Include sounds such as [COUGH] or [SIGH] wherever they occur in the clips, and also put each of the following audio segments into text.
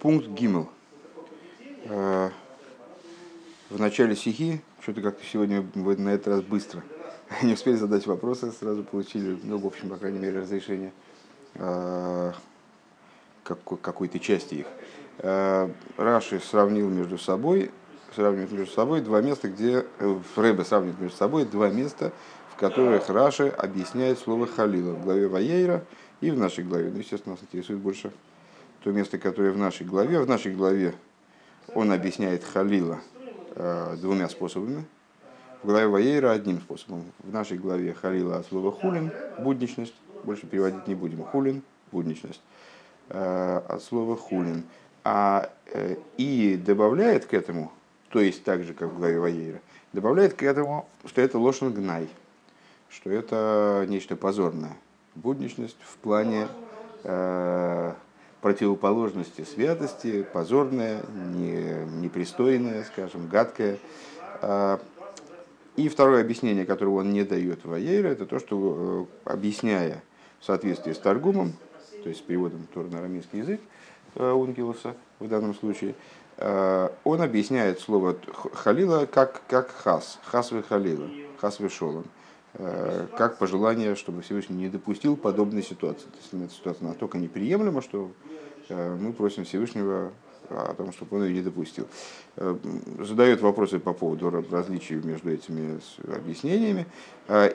Пункт Гимл. В начале стихи, что-то как-то сегодня на этот раз быстро, [LAUGHS] не успели задать вопросы, сразу получили, ну, в общем, по крайней мере, разрешение какой-то части их. Раши сравнил между собой, сравнивает между собой два места, где Рэбе сравнивает между собой два места, в которых Раши объясняет слово халила в главе Ваейра и в нашей главе. Ну, естественно, нас интересует больше то место, которое в нашей главе. В нашей главе он объясняет халила э, двумя способами. В главе Ваейра одним способом. В нашей главе халила от слова хулин, будничность. Больше переводить не будем. Хулин, будничность. Э, от слова хулин. А, э, и добавляет к этому, то есть так же, как в главе Ваейра, добавляет к этому, что это лошен гнай, что это нечто позорное. Будничность в плане э, противоположности святости, позорная, не, непристойная, скажем, гадкая. А, и второе объяснение, которое он не дает Ваейра, это то, что э, объясняя в соответствии с Таргумом, то есть с переводом Тора на арамейский язык э, Ункилуса в данном случае, э, он объясняет слово халила как, как хас, хас вы халила, хас вы шолом. Как пожелание, чтобы Всевышний не допустил подобной ситуации. То есть эта ситуация настолько неприемлема, что мы просим Всевышнего о том, чтобы он ее не допустил. Э, задает вопросы по поводу различий между этими объяснениями.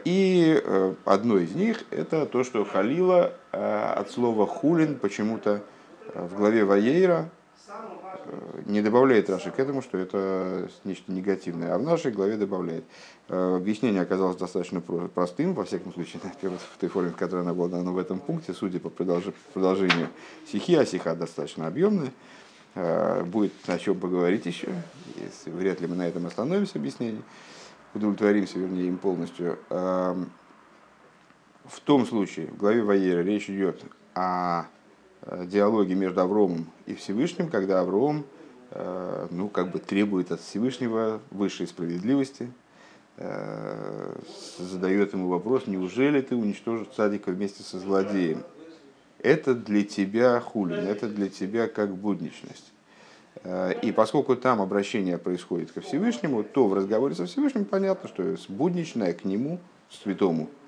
И одно из них это то, что Халила от слова хулин почему-то в главе Ваейра не добавляет Раши к этому, что это нечто негативное, а в нашей главе добавляет. Э, объяснение оказалось достаточно простым, во всяком случае, в той форме, в которой она была дана в этом пункте, судя по продолжению стихи, а стиха достаточно объемная. Э, будет о чем поговорить еще, если вряд ли мы на этом остановимся объяснение, удовлетворимся, вернее, им полностью. Эм, в том случае, в главе Ваера речь идет о Э, диалоге между Авромом и Всевышним, когда Авром э, ну, как бы требует от Всевышнего высшей справедливости, э, задает ему вопрос, неужели ты уничтожишь цадика вместе со злодеем? Это для тебя хулин, это для тебя как будничность. И поскольку там обращение происходит ко Всевышнему, то в разговоре со Всевышним понятно, что будничное к нему, святому, Э,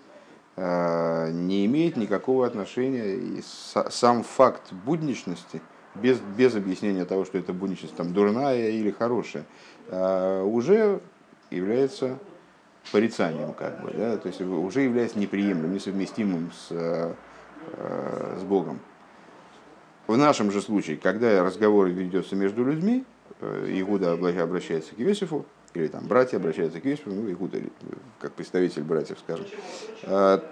не имеет никакого отношения. И сам факт будничности, без, без объяснения того, что это будничность там, дурная или хорошая, э, уже является порицанием, как бы, да? то есть уже является неприемлемым, несовместимым с, э, с Богом. В нашем же случае, когда разговор ведется между людьми, Игуда обращается к Иосифу, или там братья обращаются к Иосифу, ну, Игуда, как представитель братьев, скажем, а,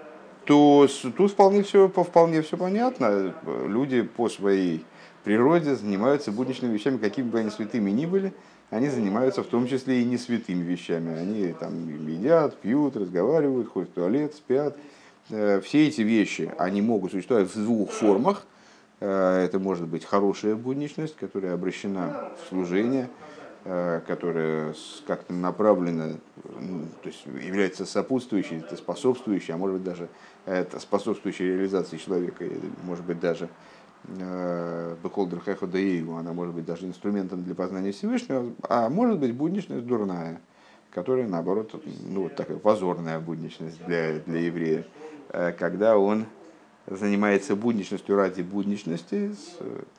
то тут вполне все, вполне все понятно. Люди по своей природе занимаются будничными вещами, какими бы они святыми ни были, они занимаются в том числе и не святыми вещами. Они там едят, пьют, разговаривают, ходят в туалет, спят. Э, все эти вещи, они могут существовать в двух формах. Э, это может быть хорошая будничность, которая обращена в служение – которая как-то направлена, ну, то есть является сопутствующей, это способствующей, а может быть даже это способствующей реализации человека, может быть даже э, Бехолдер Хехо она может быть даже инструментом для познания Всевышнего, а может быть будничность дурная, которая наоборот, ну вот такая позорная будничность для, для еврея, э, когда он занимается будничностью ради будничности,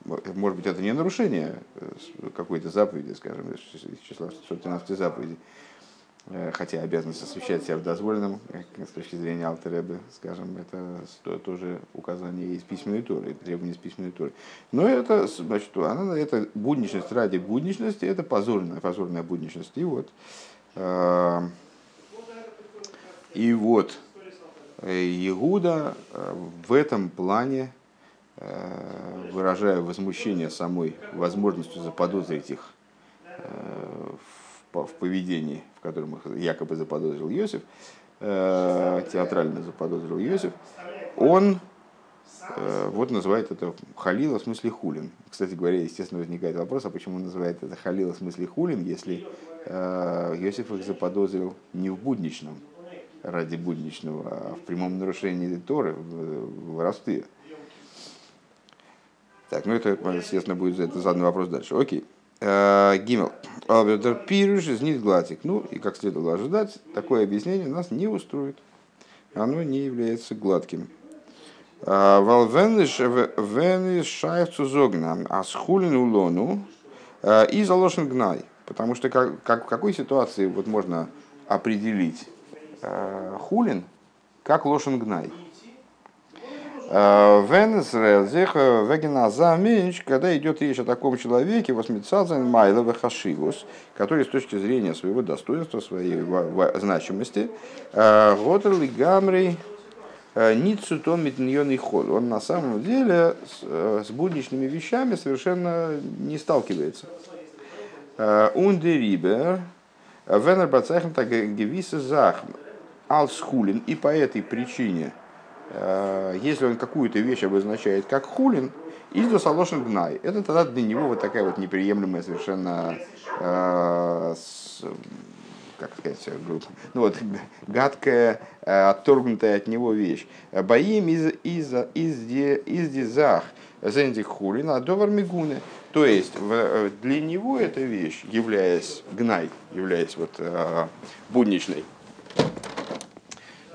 может быть, это не нарушение э, какой-то заповеди, скажем, из числа 113 заповедей, э, хотя обязанность освещать себя в дозволенном, с точки зрения Алтеребе, скажем, это тоже указание из письменной туры, требование из письменной туры. Но это, значит, она, это будничность ради будничности, это позорная, позорная будничность. И вот, э, и вот, Иуда э, в этом плане, э, выражая возмущение самой возможностью заподозрить их э, в поведении, в котором их якобы заподозрил Иосиф, театрально заподозрил Иосиф, он вот называет это халила в смысле хулин. Кстати говоря, естественно, возникает вопрос, а почему он называет это халила в смысле хулин, если Иосиф их заподозрил не в будничном, ради будничного, а в прямом нарушении Торы, в воровстве. Так, ну это, естественно, будет это задан вопрос дальше. Окей. Э, Гимел. Албердер Пируш из Нидглатик. Ну, и как следовало ожидать, такое объяснение нас не устроит. Оно не является гладким. Э, Вал вениш шайфцу зогна, а схулин улону э, и заложен гнай. Потому что как, как, в какой ситуации вот можно определить хулин как лошен гнай? Венесрелзих вегеназа меньш, когда идет речь о таком человеке, восьмицазен майловы хашивус, который с точки зрения своего достоинства, своей значимости, готер гамрей ницутон метньонный ход. Он на самом деле с будничными вещами совершенно не сталкивается. Ундерибер, венер бацахм так гевиса зах, алсхулин, и по этой причине – Э, если он какую-то вещь обозначает как хулин, из салошен гнай, это тогда для него вот такая вот неприемлемая совершенно, э, как сказать, ну вот, гадкая, э, отторгнутая от него вещь. Боим из, из, из, из дизах зендик хулин, а довар мигуны. То есть для него эта вещь, являясь гнай, являясь вот будничной,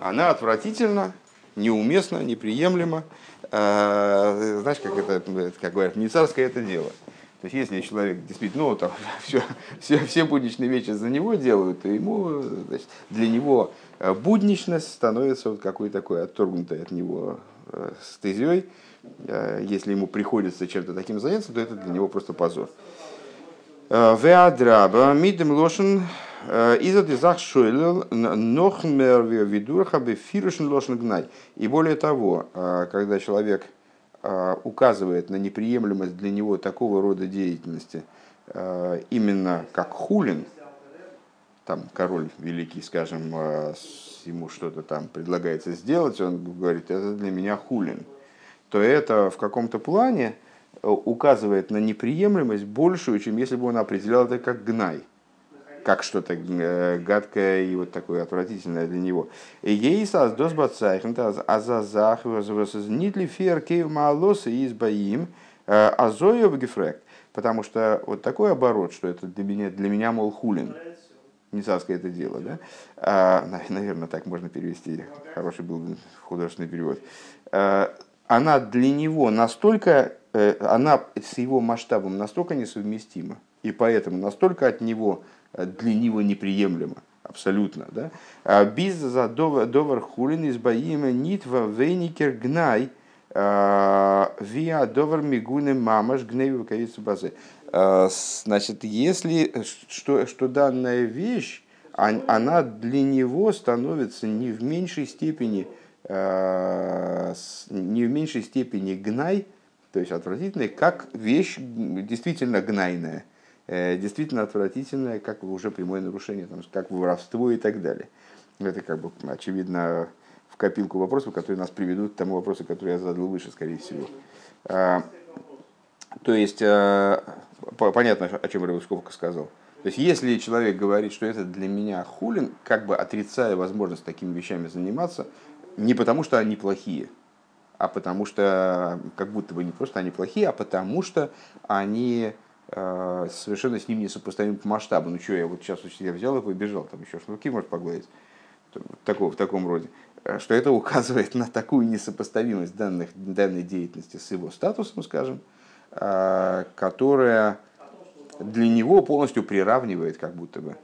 она отвратительна, неуместно, неприемлемо. А, знаешь, как это, как говорят, не царское это дело. То есть, если человек действительно, ну, там, [LAUGHS] все, все, все будничные вещи за него делают, то ему, значит, для него э, будничность становится вот какой-то такой отторгнутой от него э, стезей. Э, если ему приходится чем-то таким заняться, то это для него просто позор. Веадраба, мидем лошен, из дизах шойлел нох мерве видурха бефирушен лошен гнай. И более того, э, когда человек э, указывает на неприемлемость для него такого рода деятельности, э, именно как хулин, там король великий, скажем, ему что-то там предлагается сделать, он говорит, это для меня хулин, то это в каком-то плане указывает на неприемлемость большую, чем если бы он определял это как гнай как что-то э, гадкое и вот такое отвратительное для него. Ей создос бацайхн, а за зах нитли ферки малосы из боим, э, азоев гефрект. Потому что вот такой оборот, что это для меня, для меня мол, хулин. Не царское это дело, да? А, наверное, так можно перевести. Хороший был художественный перевод. А, она для него настолько, она с его масштабом настолько несовместима, и поэтому настолько от него для него неприемлемо. Абсолютно. Да? А Без за довар хулин из боима нитва вейникер гнай а, виа довар мигуны мамаш гневи кавицу базы. А, значит, если что, что данная вещь, она для него становится не в меньшей степени не в меньшей степени гнай, то есть отвратительной, как вещь действительно гнайная. Э, действительно отвратительное, как уже прямое нарушение, там, как воровство и так далее. Это как бы очевидно в копилку вопросов, которые нас приведут к тому вопросу, который я задал выше, скорее всего. А, то есть, а, понятно, о чем Рыбусковка сказал. То есть, если человек говорит, что это для меня хулин, как бы отрицая возможность такими вещами заниматься, не потому что они плохие, а потому что, как будто бы не просто они плохие, а потому что они совершенно с ним не сопоставим по масштабу. Ну что, я вот сейчас я взял и побежал, там еще шнурки может погладить. Такого, в таком роде. Э, что это указывает на такую несопоставимость данных, данной деятельности с его статусом, скажем, э, которая для него полностью приравнивает как будто бы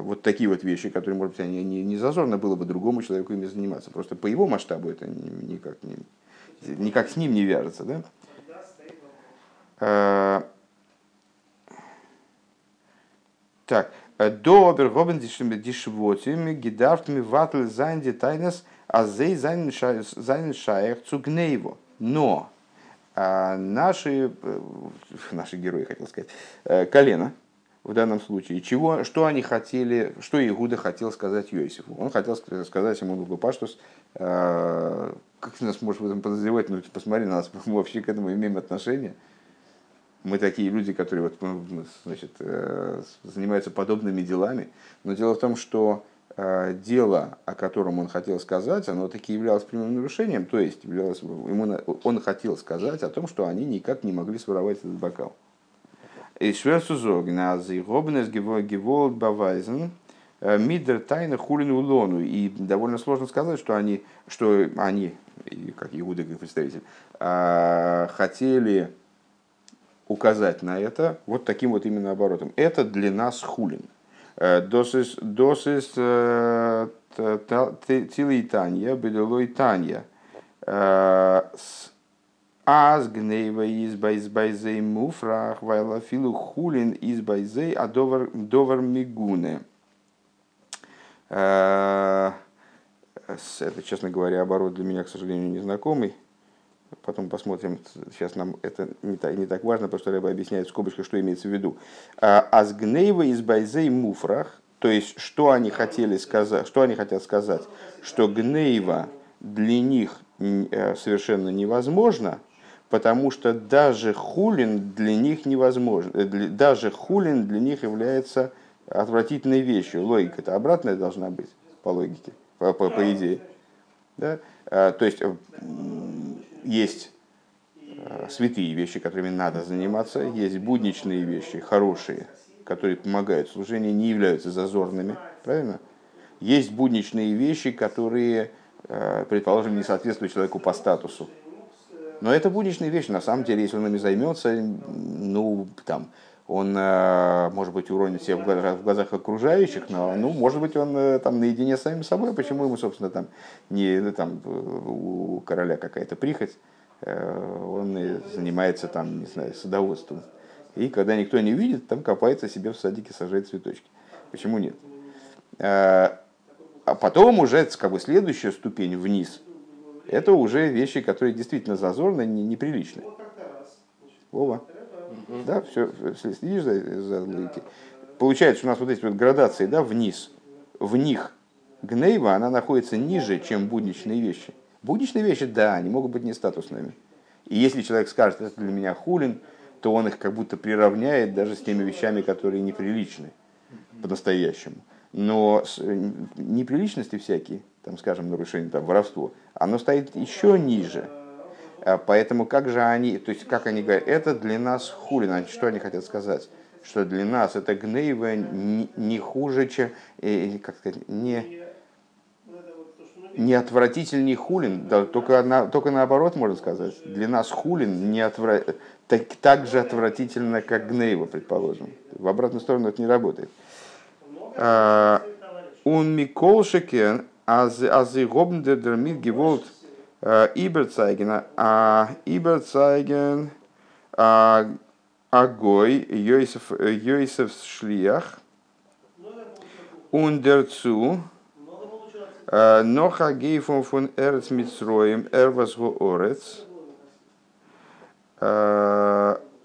вот такие вот вещи, которые, может быть, они, не, не зазорно было бы другому человеку ими заниматься. Просто по его масштабу это никак, не, никак с ним не вяжется. Да? Так, до обергобен дишвотим гидарфт ми ватл зайн детайнес, а зей зайн шаях цугнейво. Но а наши, э, [LAUGHS] наши герои, хотел сказать, э, колено, в данном случае, чего, что они хотели, что Игуда хотел сказать Йосифу. Он хотел сказать ему Лугупаштус, э, как ты нас можешь в этом подозревать, ну посмотри на нас, [LAUGHS] мы вообще к этому имеем отношение мы такие люди, которые вот, ну, значит, э, занимаются подобными делами. Но дело в том, что дело, о котором он хотел сказать, оно таки являлось прямым нарушением, то есть являлось, ему, он хотел сказать о том, что они никак не могли своровать этот бокал. И бавайзен мидер тайна хулин улону. И довольно сложно сказать, что они, что они как Иуда, как представитель, хотели указать на это вот таким вот именно оборотом. Это для нас хулин. Досис досис тилей танья, беделой танья. Аз гнейва из байзбайзей муфрах, вайла филу хулин из байзей, а довар мигуне. Это, честно говоря, оборот для меня, к сожалению, незнакомый. Потом посмотрим, сейчас нам это не так, не так важно, потому что Рэба объясняет в скобочках, что имеется в виду. Азгнейва из Байзей Муфрах, то есть, что они хотели сказать, что они хотят сказать, что гнейва для них э, совершенно невозможно, потому что даже хулин для них невозможно, э, даже хулин для них является отвратительной вещью. Логика-то обратная должна быть, по логике, по, по, по идее. Да? А, то есть есть а, святые вещи, которыми надо заниматься, есть будничные вещи, хорошие, которые помогают служению, не являются зазорными, правильно? Есть будничные вещи, которые, а, предположим, не соответствуют человеку по статусу. Но это будничные вещи, на самом деле, если он ими займется, ну, там, он, э, может быть, уронит себя в глазах, окружающих, но, ну, может быть, он э, там наедине с самим собой, почему ему, собственно, там, не, ну, там, у короля какая-то прихоть, э, он занимается там, не знаю, садоводством. И когда никто не видит, там копается себе в садике, сажает цветочки. Почему нет? А потом уже как бы следующая ступень вниз. Это уже вещи, которые действительно зазорны, неприличны. Вова. Да, все, следишь за, за логикой. Получается, у нас вот эти вот градации, да, вниз. В них гнейва, она находится ниже, чем будничные вещи. Будничные вещи, да, они могут быть не статусными. И если человек скажет, это для меня хулин, то он их как будто приравняет даже с теми вещами, которые неприличны по-настоящему. Но неприличности всякие, там, скажем, нарушение, там, воровство, оно стоит еще ниже. А поэтому как же они, то есть как они говорят, это для нас хулин, что они хотят сказать? Что для нас это гнейва не, хуже, чем, э, как сказать, не, не отвратительней хулин, да, только, на, только наоборот можно сказать. Для нас хулин не отвра... так, так же отвратительно, как гнейва, предположим. В обратную сторону это не работает. А, он миколшекен, аз и гобндер дермит геволт Иберцайген, а Иберцайген Агой Йосиф, Йосиф Шлиях Ундерцу Ноха Гейфон фон Эрц Митсроем Эрвас Орец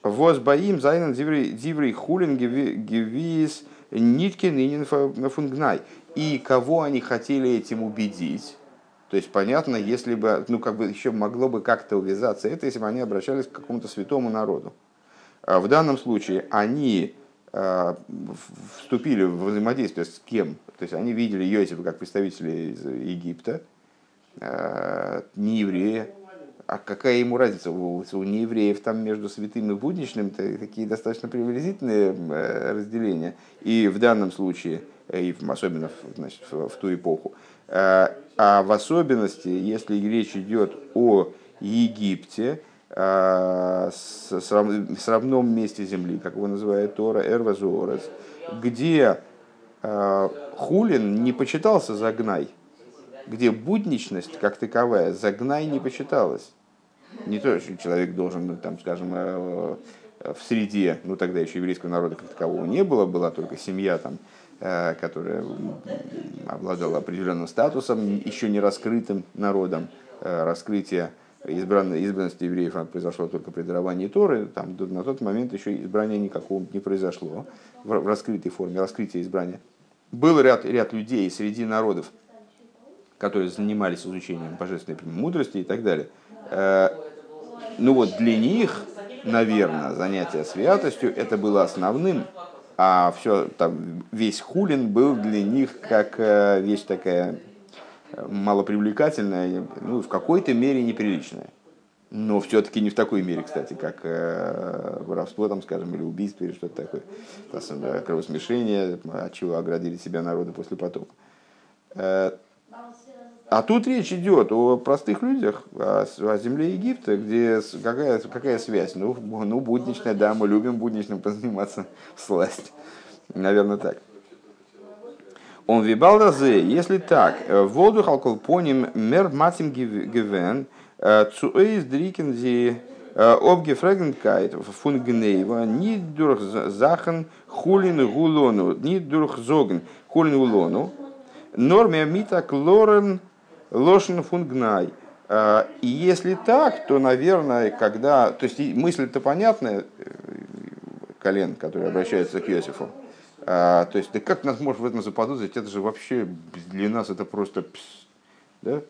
Воз Баим Зайнен Диврей Хулин Гевис Ниткин Инин Фунгнай. И кого они хотели этим убедить? То есть понятно, если бы, ну как бы еще могло бы как-то увязаться это, если бы они обращались к какому-то святому народу. А в данном случае они а, вступили в взаимодействие с кем? То есть они видели Йосифа как представителя из Египта, а, не еврея. А какая ему разница? У, у неевреев там между святым и будничным такие достаточно приблизительные разделения. И в данном случае, и особенно значит, в, в ту эпоху, а в особенности, если речь идет о Египте, а, с равном месте земли, как его называют Тора, Эрвазуорес, где а, хулин не почитался за гнай, где будничность как таковая за гнай не почиталась. Не то, что человек должен, ну, там, скажем, э, в среде, ну тогда еще еврейского народа как такового не было, была только семья там, Э, которая обладала определенным статусом, еще не раскрытым народом. Э, раскрытие избран... избранности евреев произошло только при даровании Торы. Там, на тот момент еще избрания никакого не произошло в раскрытой форме, раскрытие избрания. Был ряд, ряд людей среди народов, которые занимались изучением божественной мудрости и так далее. Э, ну вот для них, наверное, занятие святостью это было основным, а все там весь хулин был для них как вещь такая малопривлекательная, ну, в какой-то мере неприличная. Но все-таки не в такой мере, кстати, как э, воровство, там, скажем, или убийство, или что-то такое. Там, кровосмешение, от чего оградили себя народы после потопа. Э, а тут речь идет о простых людях, о, о земле Египта, где какая, какая связь? Ну, ну, будничная, да, мы любим будничным позаниматься [LAUGHS] сласть. Наверное, так. Он вибал разе, если так, э, воду халколпоним мер матим гивен, э, цуэйс дрикензи обгефрагенкайт фун гнейва, ни дурх захан хулин гулону, ни дурх зоген хулин гулону, норме мита клорен лошен фун гнай. Э, и если так, то, наверное, когда... То есть мысль-то понятная, колен, который обращается к Иосифу, а, то есть, да как нас может в этом заподозрить? Это же вообще для нас это просто... Да?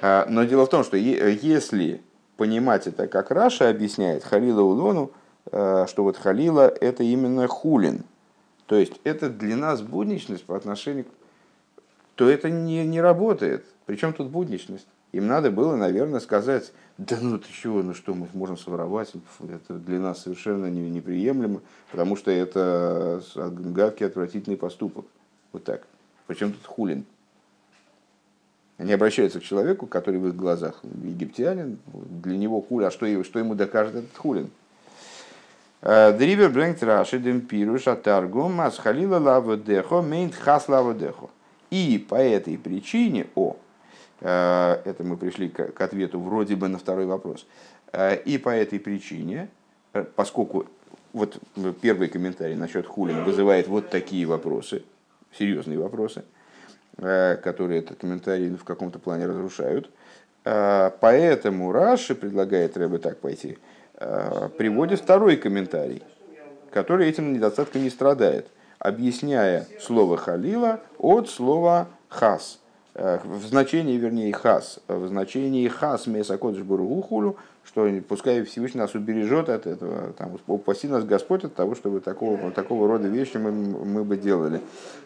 А, но дело в том, что если понимать это, как Раша объясняет Халила Улону, а, что вот Халила это именно хулин. То есть это для нас будничность по отношению, то это не, не работает. Причем тут будничность? Им надо было, наверное, сказать, да ну ты чего, ну что мы можем своровать, это для нас совершенно не, неприемлемо, потому что это гадкий, отвратительный поступок. Вот так. Причем тут хулин. Они обращаются к человеку, который в их глазах египтянин, для него хулин, а что, что ему докажет этот хулин? Дривер брэнгт раши демпируш атаргум асхалила лава дехо мейнт хас лава дехо. И по этой причине, о, это мы пришли к ответу вроде бы на второй вопрос. Э, и по этой причине, э, поскольку вот первый комментарий насчет хулин вызывает вот такие вопросы, серьезные вопросы, которые этот комментарий в каком-то плане разрушают, поэтому Раши предлагает Рэбе так пойти, приводит второй комментарий, который этим недостатком не страдает, объясняя слово халила от слова хас – Э, в значении, вернее, хас, в значении хас месакодыш бургухулю, что пускай Всевышний нас убережет от этого, там, упаси нас Господь от того, чтобы такого, такого рода вещи мы, мы бы делали.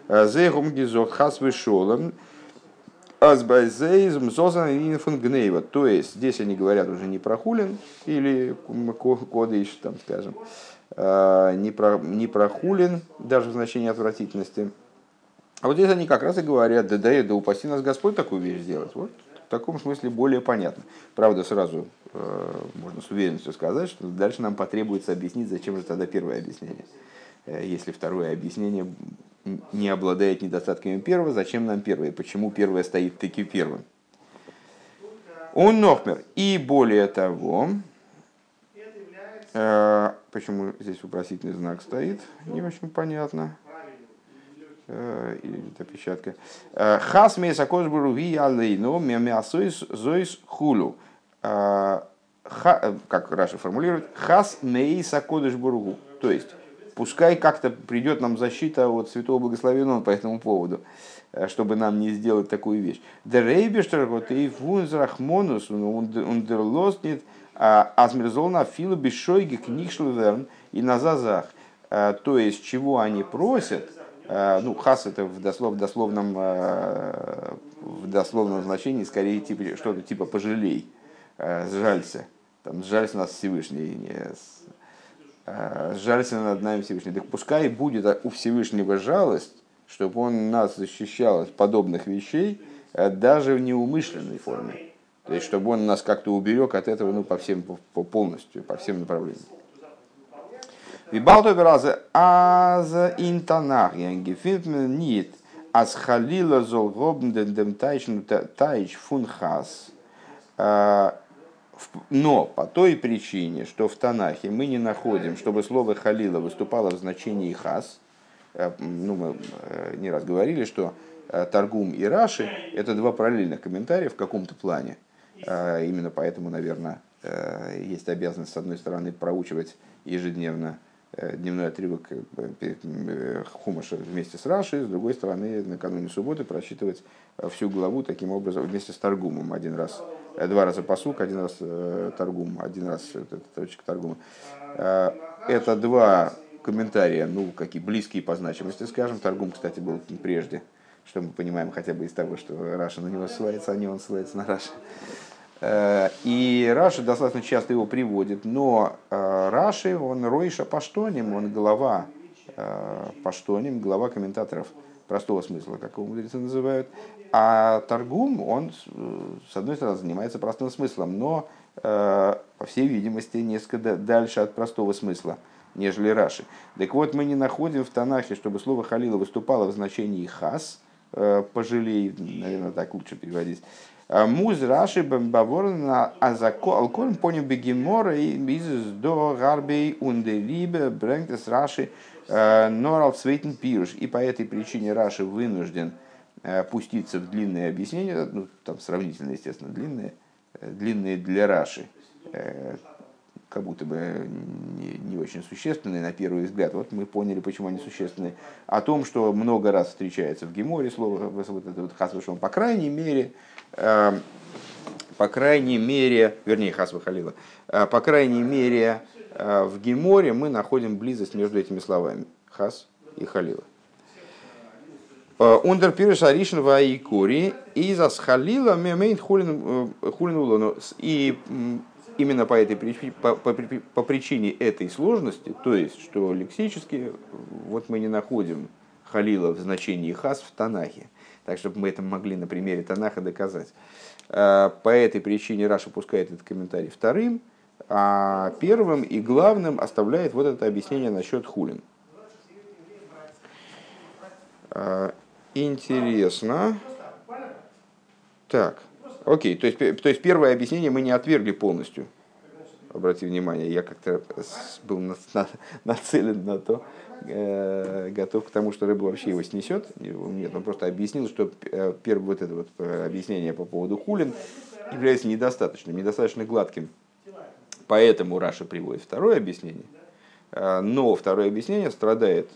Э, Зейхум гизот хас вышолом, Азбайзейзм Зозан гнейва. То есть здесь они говорят уже не про хулин или кодыш, там, скажем, э, не про, не про хулин, даже в значении отвратительности, а вот здесь они как раз и говорят, да да, да упаси нас Господь такую вещь сделать. Вот в таком смысле более понятно. Правда, сразу э, можно с уверенностью сказать, что дальше нам потребуется объяснить, зачем же тогда первое объяснение. Э, если второе объяснение не обладает недостатками первого, зачем нам первое? Почему первое стоит таки первым? Он нохмер. И более того, э, почему здесь вопросительный знак стоит, не очень понятно. Э, это печатка. Э, Хас мейса кошбуруги алейну мемиасойс зойс хулу. Э, как Раша формулирует, хас мейса кодышбургу. То есть, пускай как-то придет нам защита от святого благословенного по этому поводу, чтобы нам не сделать такую вещь. Дерейбештер вот и фунзрахмонус ундерлостнит азмерзолна филу бешойги книгшлверн и на зазах. То есть, чего они просят, Э, ну, хас это в, дослов, дословном, э, в дословном значении скорее типа, что-то типа пожалей, э, сжалься. Там, сжалься нас Всевышний, не, сжалься над нами Всевышний. Так пускай будет у Всевышнего жалость, чтобы он нас защищал от подобных вещей, даже в неумышленной форме. То есть, чтобы он нас как-то уберег от этого ну, по всем, по, полностью, по всем направлениям. Вибалто беразе аз интанах янгефинт нит аз халила зол гобн ден дем тайчну тайч фунхас. Но по той причине, что в Танахе мы не находим, чтобы слово халила выступало в значении хас, э, ну, мы э, не раз говорили, что э, Таргум и Раши – это два параллельных комментария в каком-то плане. Именно поэтому, наверное, есть обязанность, с одной стороны, проучивать ежедневно дневной отрывок э, Хумаша вместе с Рашей, с другой стороны, накануне субботы просчитывать э, всю главу таким образом вместе с Таргумом. Один раз, два раза посук, один раз Таргум, один раз точка Таргума. Это два комментария, ну, какие близкие по значимости, скажем. Торгум, кстати, был прежде, что мы понимаем хотя бы из того, что Раши на него ссылается, а не он ссылается на Раши. Э, и Раши достаточно часто его приводит, но э, Раши, он ראש הפשטנים, он глава э, Паштоним, глава комментаторов простого смысла, как его мудрецы называют. А Торгум, он, с одной стороны, занимается простым смыслом, но, по всей видимости, несколько дальше от простого смысла, нежели Раши. Так вот, мы не находим в Танахе, чтобы слово Халила выступало в значении хас, пожалей, наверное, так лучше переводить, муз Раши Бамбаворна Азако Алкорн поним Бегемора и Бизис до Гарбей Ундерибе Брэнктес Раши э, Норал Цвейтен Пируш. И по этой причине Раши вынужден э, пуститься в длинные объяснения, ну, там сравнительно, естественно, длинные, длинные для Раши, как будто бы не, очень существенные на первый взгляд. Вот мы поняли, почему они существенные. О том, что много раз встречается в Геморе слово вот это вот хасвышем, по крайней мере, по крайней мере, вернее, Хасва Халила, э, по крайней мере, э, в Геморе мы находим близость между этими словами. Хас и Халила. Ундер пириш аришн ваикури и за схалила мемейн хулин улону. И именно по, этой, по, по, по причине этой сложности, то есть, что лексически вот мы не находим халила в значении хас в Танахе так чтобы мы это могли на примере Танаха доказать. Э, по этой причине Раша пускает этот комментарий вторым, а первым и главным оставляет вот это объяснение насчет хулин. Э, интересно. Так, окей, то есть, то есть первое объяснение мы не отвергли полностью. Обрати внимание, я как-то был нацелен на то, Э, готов к тому, что рыба вообще его снесет. Нет, он просто объяснил, что э, первое вот это вот э, объяснение по поводу хулин является недостаточным, недостаточно гладким. Поэтому Раша приводит второе объяснение. Но второе объяснение страдает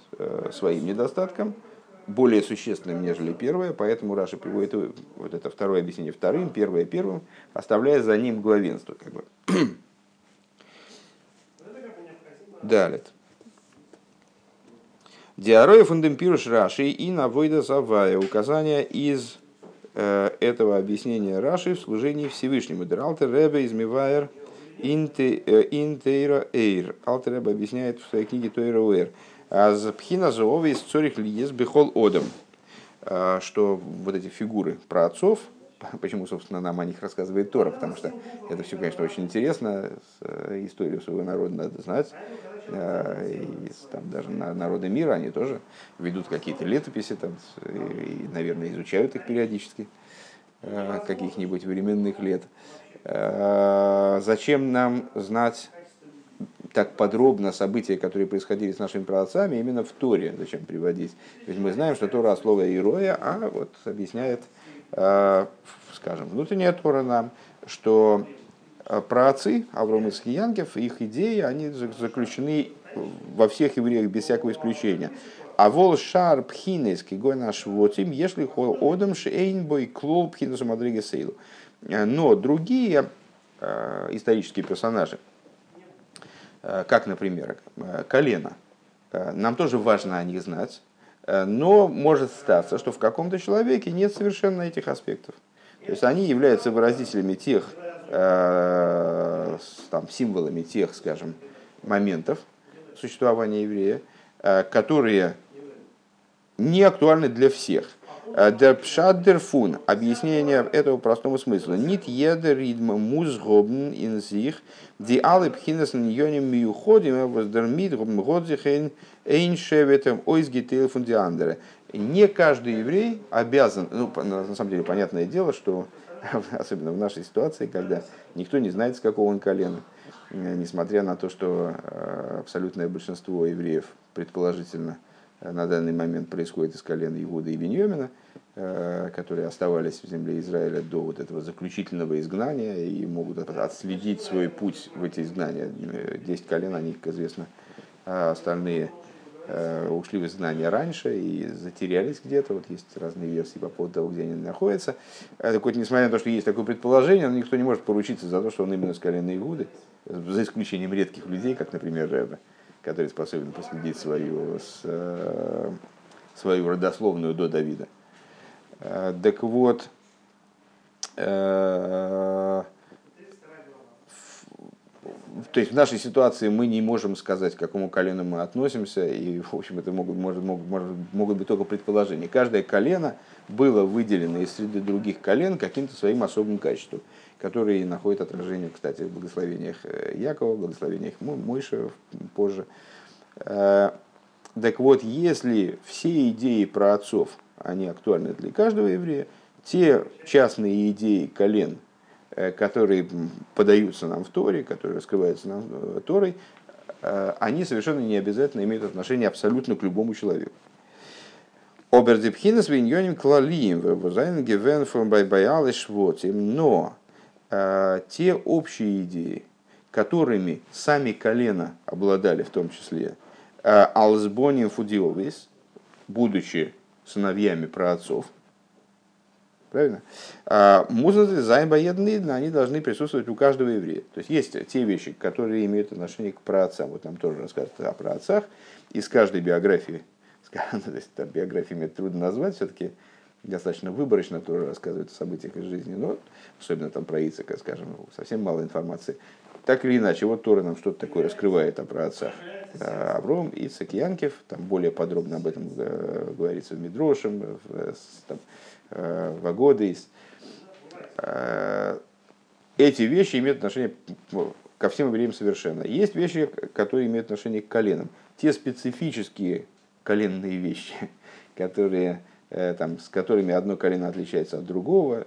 своим недостатком, более существенным, нежели первое, поэтому Раша приводит вот это второе объяснение вторым, первое первым, оставляя за ним главенство. Как бы. [CLEARS THROAT] Далее. Диароя фундемпируш Раши и навойда завая. Указания из э, этого объяснения Раши в служении Всевышнему. Дералтер Ребе измивайер интейра эйр. Алтер Ребе объясняет в своей книге Тойра Уэр. Аз пхина зоове из цорих лиес бехол одам. Э, что вот эти фигуры про отцов, [LAUGHS] почему, собственно, нам о них рассказывает Тора, потому что это все, конечно, очень интересно, э, историю своего народа надо знать, Э, и там, даже народы мира, они тоже ведут какие-то летописи там, и, наверное, изучают их периодически, э, каких-нибудь временных лет. Зачем нам знать так подробно события, которые происходили с нашими праотцами, именно в Торе зачем приводить? Есть мы знаем, что Тора слово Иероя, а вот объясняет, скажем, внутренняя Тора нам, что Э, праотцы Авраам и Янкев, их идеи, они заключены во всех евреях без всякого исключения. А вол шар пхинес кигой наш вотим, если хо одам шейнбой клол пхинесу мадриге сейлу. Э, но другие э, исторические персонажи, э, как, например, э, колено, э, нам тоже важно о них знать, но может статься, что в каком-то человеке нет совершенно этих аспектов. То есть они являются выразителями тех Э, там, символами тех, скажем, моментов существования еврея, э, которые не актуальны для всех. Э, der Pschadderfun, объяснение этого простого смысла. Нит jeder ридма музгобн alle Pchines in Jönem Miuchodim, was der Midgobn Годзихен ein Шеветем ойсгитейл фун die Не каждый еврей обязан, ну, на самом деле, понятное дело, что [LAUGHS] особенно в нашей ситуации, когда никто не знает, с какого он колена, э, несмотря на то, что э, абсолютное большинство евреев, предположительно, на данный момент происходит из колена Иуда и Беньомина, которые оставались в земле Израиля до вот этого заключительного изгнания и могут отследить свой путь в эти изгнания. Десять колен, они, как известно, а остальные Э, ушли в изгнание раньше и затерялись где-то. Вот есть разные версии по поводу того, где они находятся. Э, так вот, несмотря на то, что есть такое предположение, никто не может поручиться за то, что он именно с колена Иуды, за исключением редких людей, как, например, Рэбе. Который способен последить свою, свою родословную до Давида. Так вот, то есть в нашей ситуации мы не можем сказать, к какому колену мы относимся, и, в общем, это могут, может, могут, могут быть только предположения. Каждое колено было выделено из среды других колен каким-то своим особым качеством, которые находят отражение, кстати, в благословениях э, Якова, в благословениях Мойша позже. Э, так вот, если все идеи про отцов, они актуальны для каждого еврея, те частные идеи колен, которые подаются нам в Торе, которые раскрываются нам э, Торой, э, они совершенно не обязательно имеют отношение абсолютно к любому человеку. Обердепхинес виньоним клалием везайн гевен фон байбаял швотим. Но те общие идеи, которыми сами колено обладали, в том числе алсбоним фудиовис, будучи сыновьями праотцов, Правильно? А Музыка зайбоедны, они должны присутствовать у каждого еврея. То есть есть те вещи, которые имеют отношение к праотцам. Вот там тоже рассказывают о праотцах. Из каждой биографии, [LAUGHS] скажем, то есть, там, биографиями трудно назвать, все-таки достаточно выборочно тоже рассказывают о событиях из жизни, но особенно там про Ицека, скажем, совсем мало информации. Так или иначе, вот Тора нам что-то такое раскрывает о праотцах. А, Авром, Ицек, Янкев, там более подробно об этом э, говорится в Мидрошем, в, там, Э, Вагодейс. Э, эти вещи имеют отношение ко всем евреям совершенно. Есть вещи, которые имеют отношение к коленам. Те специфические коленные вещи, [LAUGHS] которые, э, там, с которыми одно колено отличается от другого,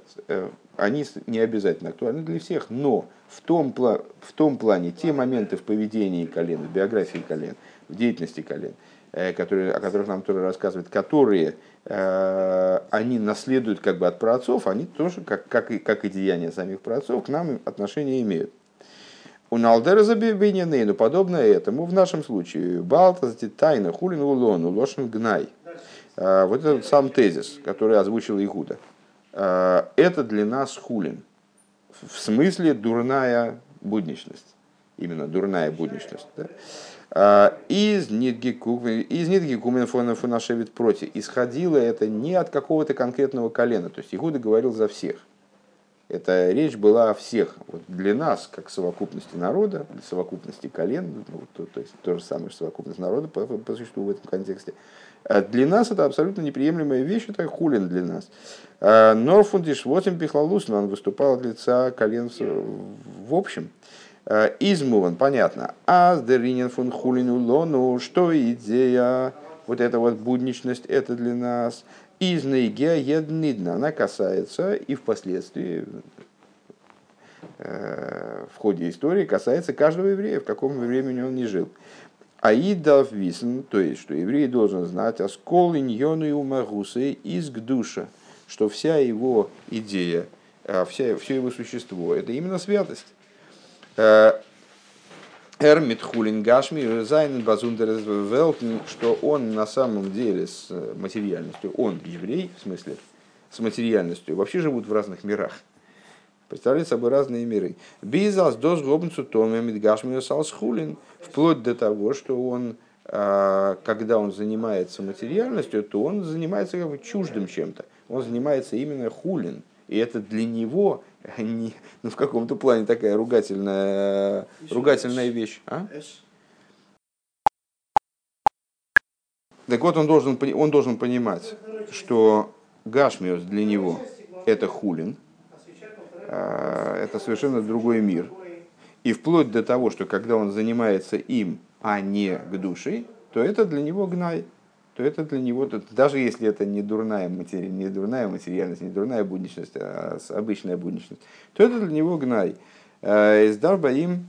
они не обязательно актуальны для всех, но в том, в том плане те моменты в поведении колен, в биографии колен, в деятельности колен, которые, о которых нам тоже рассказывают, которые Э, они наследуют как бы от праотцов, они тоже, как, как, и, как и деяния самих праотцов, к нам отношение имеют. У Налдера забивенены, но подобно этому в нашем случае Балтас тайна хулин улон улошен гнай. Э, вот этот сам тезис, который озвучил Игуда. Э, это для нас хулин. В смысле дурная будничность. Именно дурная будничность. Да? А, из Нидгикумен фонашевит против. Исходило это не от какого-то конкретного колена. То есть Игуда говорил за всех. Эта речь была о всех. Вот для нас, как совокупности народа, для совокупности колен, ну, то, то есть то же самое, что совокупность народа по, по существу в этом контексте. А для нас это абсолютно неприемлемая вещь, это хулин для нас. А, Норфундиш, вот им пихлалусна, он выступал от лица колен в общем. Э, измуван, понятно. А с деринен фон хулину лону, что идея, вот эта вот будничность, это для нас. Из нейгеа еднидна, она касается и впоследствии э, в ходе истории касается каждого еврея, в каком времени он не жил. Аидав висен, то есть, что еврей должен знать, а скол иньону и умагусы из душа, что вся его идея, э, вся, все его существо, это именно святость. Эрмит Хулин Гашми Зайн Базундер что он на самом деле с материальностью, он еврей, в смысле, с материальностью, вообще живут в разных мирах. Представляют собой разные миры. Бизас дос гобнцу томемит гашми хулин, вплоть до того, что он, а, когда он занимается материальностью, то он занимается как бы чуждым чем-то. Он занимается именно хулин. И это для него не, ну, в каком-то плане такая ругательная, ругательная вещь. А? Так вот, он должен, он должен понимать, что Гашмиус для него это хулин, а, это совершенно другой мир. И вплоть до того, что когда он занимается им, а не к душе, то это для него гнай то это для него, даже если это не дурная, матери, не дурная материальность, не дурная будничность, а обычная будничность, то это для него гнай. Э, из дарба им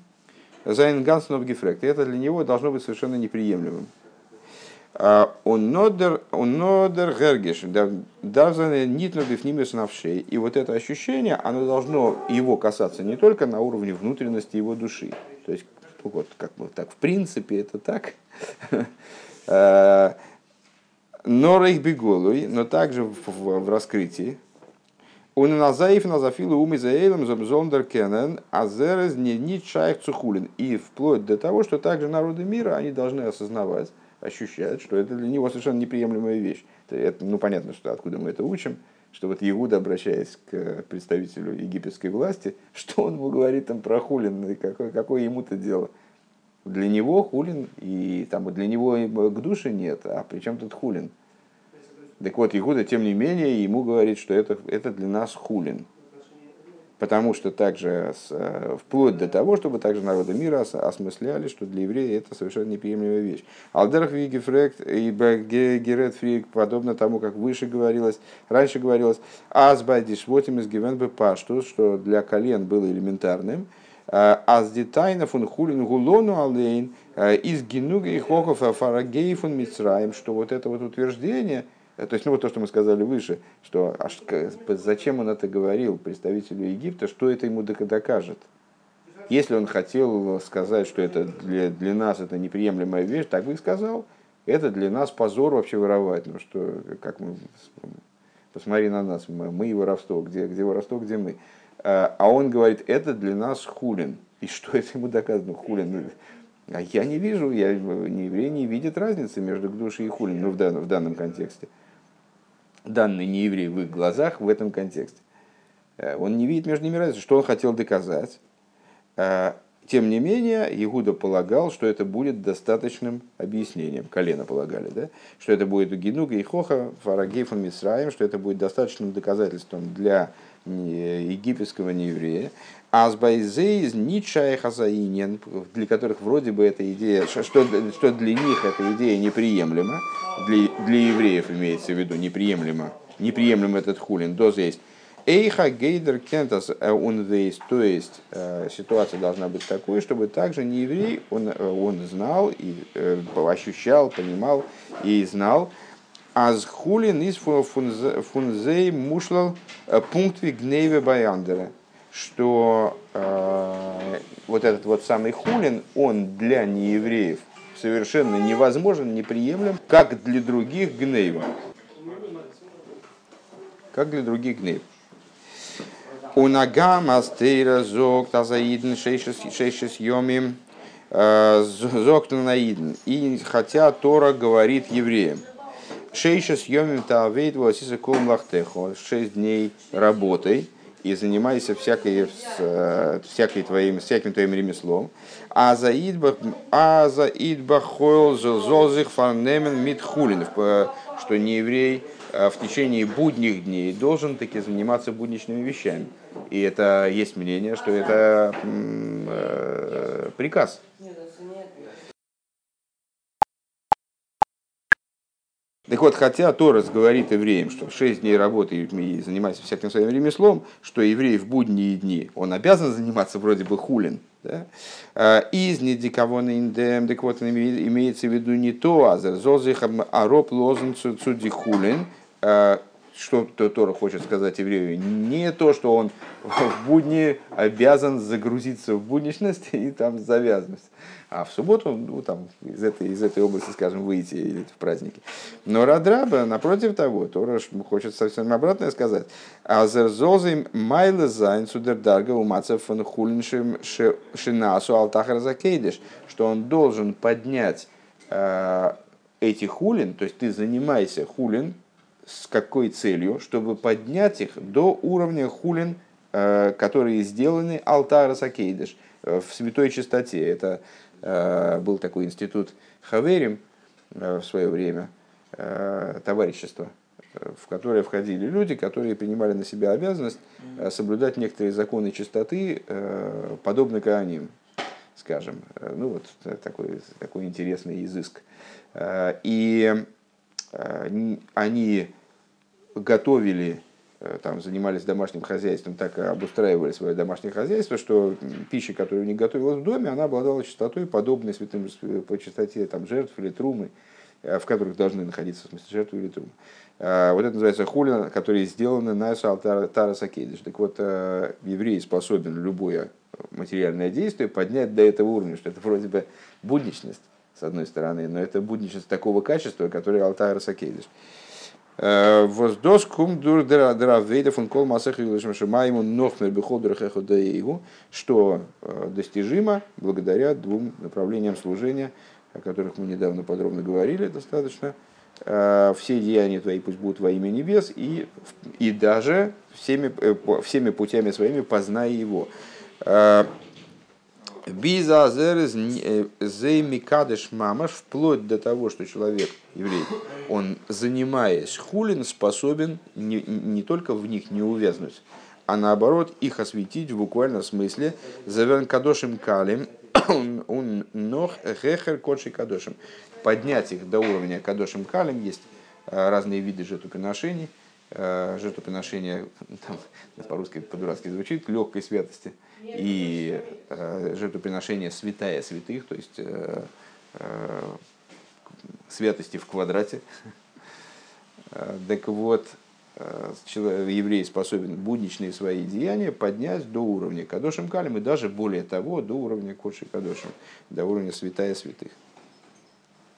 зайнганснов гефрект. Это для него должно быть совершенно неприемлемым. А, он нодер, он нодер гергеш, даже нитно бифнимес навшей. И вот это ощущение, оно должно его касаться не только на уровне внутренности его души. То есть, вот как бы так, в принципе, это так. [LAUGHS] Но рейх беголуй, но также в, в, в раскрытии, Он назаив назафилу ум изаэлем зомзондер кенен, а зерез не ни чайх цухулин. И вплоть до того, что также народы мира, они должны осознавать, ощущать, что это для него совершенно неприемлемая вещь. Это, ну, понятно, что откуда мы это учим, что вот Иуда, обращаясь к представителю египетской власти, [LAUGHS] что он ему говорит там про хулин, и какое, какое ему-то дело. Для него хулин, и там для него к душе нет, а при чем тут хулин? Так вот, Игуда, тем не менее, ему говорит, что это, это для нас хулин. Потому что также, э, вплоть до того, чтобы также народы мира осмысляли, что для еврея это совершенно неприемлемая вещь. Алдерах Вигефрект и Герет Фрик, подобно тому, как выше говорилось, раньше говорилось, Азбайдиш, вот им из Гивен Пашту, что для колен было элементарным, Аз детайнов он хулин гулону алейн, э, из генуга и хохов фарагейфун мицраем, что вот это вот утверждение – Э, то есть, ну вот то, что мы сказали выше, что аж, зачем он это говорил представителю Египта, что это ему докажет. Если он хотел сказать, что это для, для нас это неприемлемая вещь, так бы и сказал. Это для нас позор вообще воровать. Ну что, как мы, посмотри на нас, мы и воровство, где, где воровство, где мы. А, а он говорит, это для нас хулин. И что это ему доказано? Ну, хулин. А я не вижу, я, не еврей не видит разницы между душей и хулин, ну, в, данном, в данном контексте данный нееврей в их глазах в этом контексте. Э, он не видит между ними разницы, что он хотел доказать. Э, тем не менее, Игуда полагал, что это будет достаточным объяснением, колено полагали, да? что это будет у Генуга и Хоха, Фарагейфон Мисраем, что это будет достаточным доказательством для египетского нееврея, Азбайзейз Ничай Хазаинен, для которых вроде бы эта идея, что, что для них эта идея неприемлема, для, для евреев имеется в виду неприемлемо, неприемлем этот хулин, доза есть. Эйха гейдер кентас унвейс, то есть э, ситуация должна быть такой, чтобы также не еврей, он, э, он знал и э, ощущал, понимал и знал, Аз хулин из фунзей мушлал пункт гневе баяндера, что э, вот этот вот самый хулин, он для неевреев совершенно невозможен, неприемлем, как для других гнейва. Как для других гнейв. У нагам астейра зок тазаидн шейшес йомим э, зок наидн. И хотя Тора говорит евреям, йомим таавейт васиса кол лахтехо, шесть дней работой, и занимайся всякой, э, всякой твоим, всяким твоим ремеслом. А за идба хойл зозих фарнемен митхулин, что не еврей э, в течение будних дней должен таки заниматься будничными вещами. И это есть мнение, что это э, приказ. Так вот, хотя Торас говорит евреям, что шесть дней работы и занимается всяким своим ремеслом, что еврей в будние дни, он обязан заниматься вроде бы хулин, да? А, из недикавона индем, так вот имеется в виду не то, а зозих ароб лозен цуди хулин, а, что Тора хочет сказать еврею, не то, что он в будни обязан загрузиться в будничность [LAUGHS] и там завязанность, а в субботу ну, там, из, этой, из этой области, скажем, выйти или в праздники. Но Радраба, напротив того, Тора хочет совсем обратное сказать. Азерзозим майле зайн судердарга умацев фон хулиншим шинасу алтахар закейдиш, что он должен поднять э, эти хулин, то есть ты занимайся хулин, с какой целью? Чтобы поднять их до уровня хулин, э, которые сделаны алтара сакейдыш э, в святой чистоте. Это был такой институт Хаверим в свое время, товарищество, в которое входили люди, которые принимали на себя обязанность соблюдать некоторые законы чистоты, подобно Кааним, скажем. Ну вот такой, такой интересный изыск. И Э, они готовили, э, там, занимались домашним хозяйством, так обустраивали свое домашнее хозяйство, что пища, которая у них готовилась в доме, она обладала чистотой, подобной святым, по чистоте там, жертв или трумы, э, в которых должны находиться в смысле жертвы или трумы. Вот это называется хулина, которые сделаны на Тара Сакедиш. Так вот, еврей способен любое материальное действие поднять до этого уровня, что это вроде бы будничность с одной стороны, но это будничность такого качества, которое Алтайр Сакейдиш. Воздос кум дур дравейда фун кол масах ему нохмер хеходаегу, что достижимо благодаря двум направлениям служения, о которых мы недавно подробно говорили достаточно. Все деяния твои пусть будут во имя небес, и, и даже всеми, всеми путями своими познай его. Бизазер зеймикадыш мамаш, вплоть до того, что человек, еврей, он, занимаясь хулин, способен не, не только в них не увязнуть, а наоборот их осветить в буквальном смысле. Заверн кадошим калим, он нох хехер кодши кадошим. Поднять их до уровня кадошим калим. Есть э, разные виды жертвоприношений. Э, жертвоприношение, там, [LAUGHS] по-русски по-дурацки звучит, легкой святости – и э, жертвоприношение святая святых, то есть э, э, святости в квадрате. Так вот, еврей способен будничные свои деяния поднять до уровня Кадошим Калим и даже более того, до уровня Кодши Кадошим, до уровня святая святых.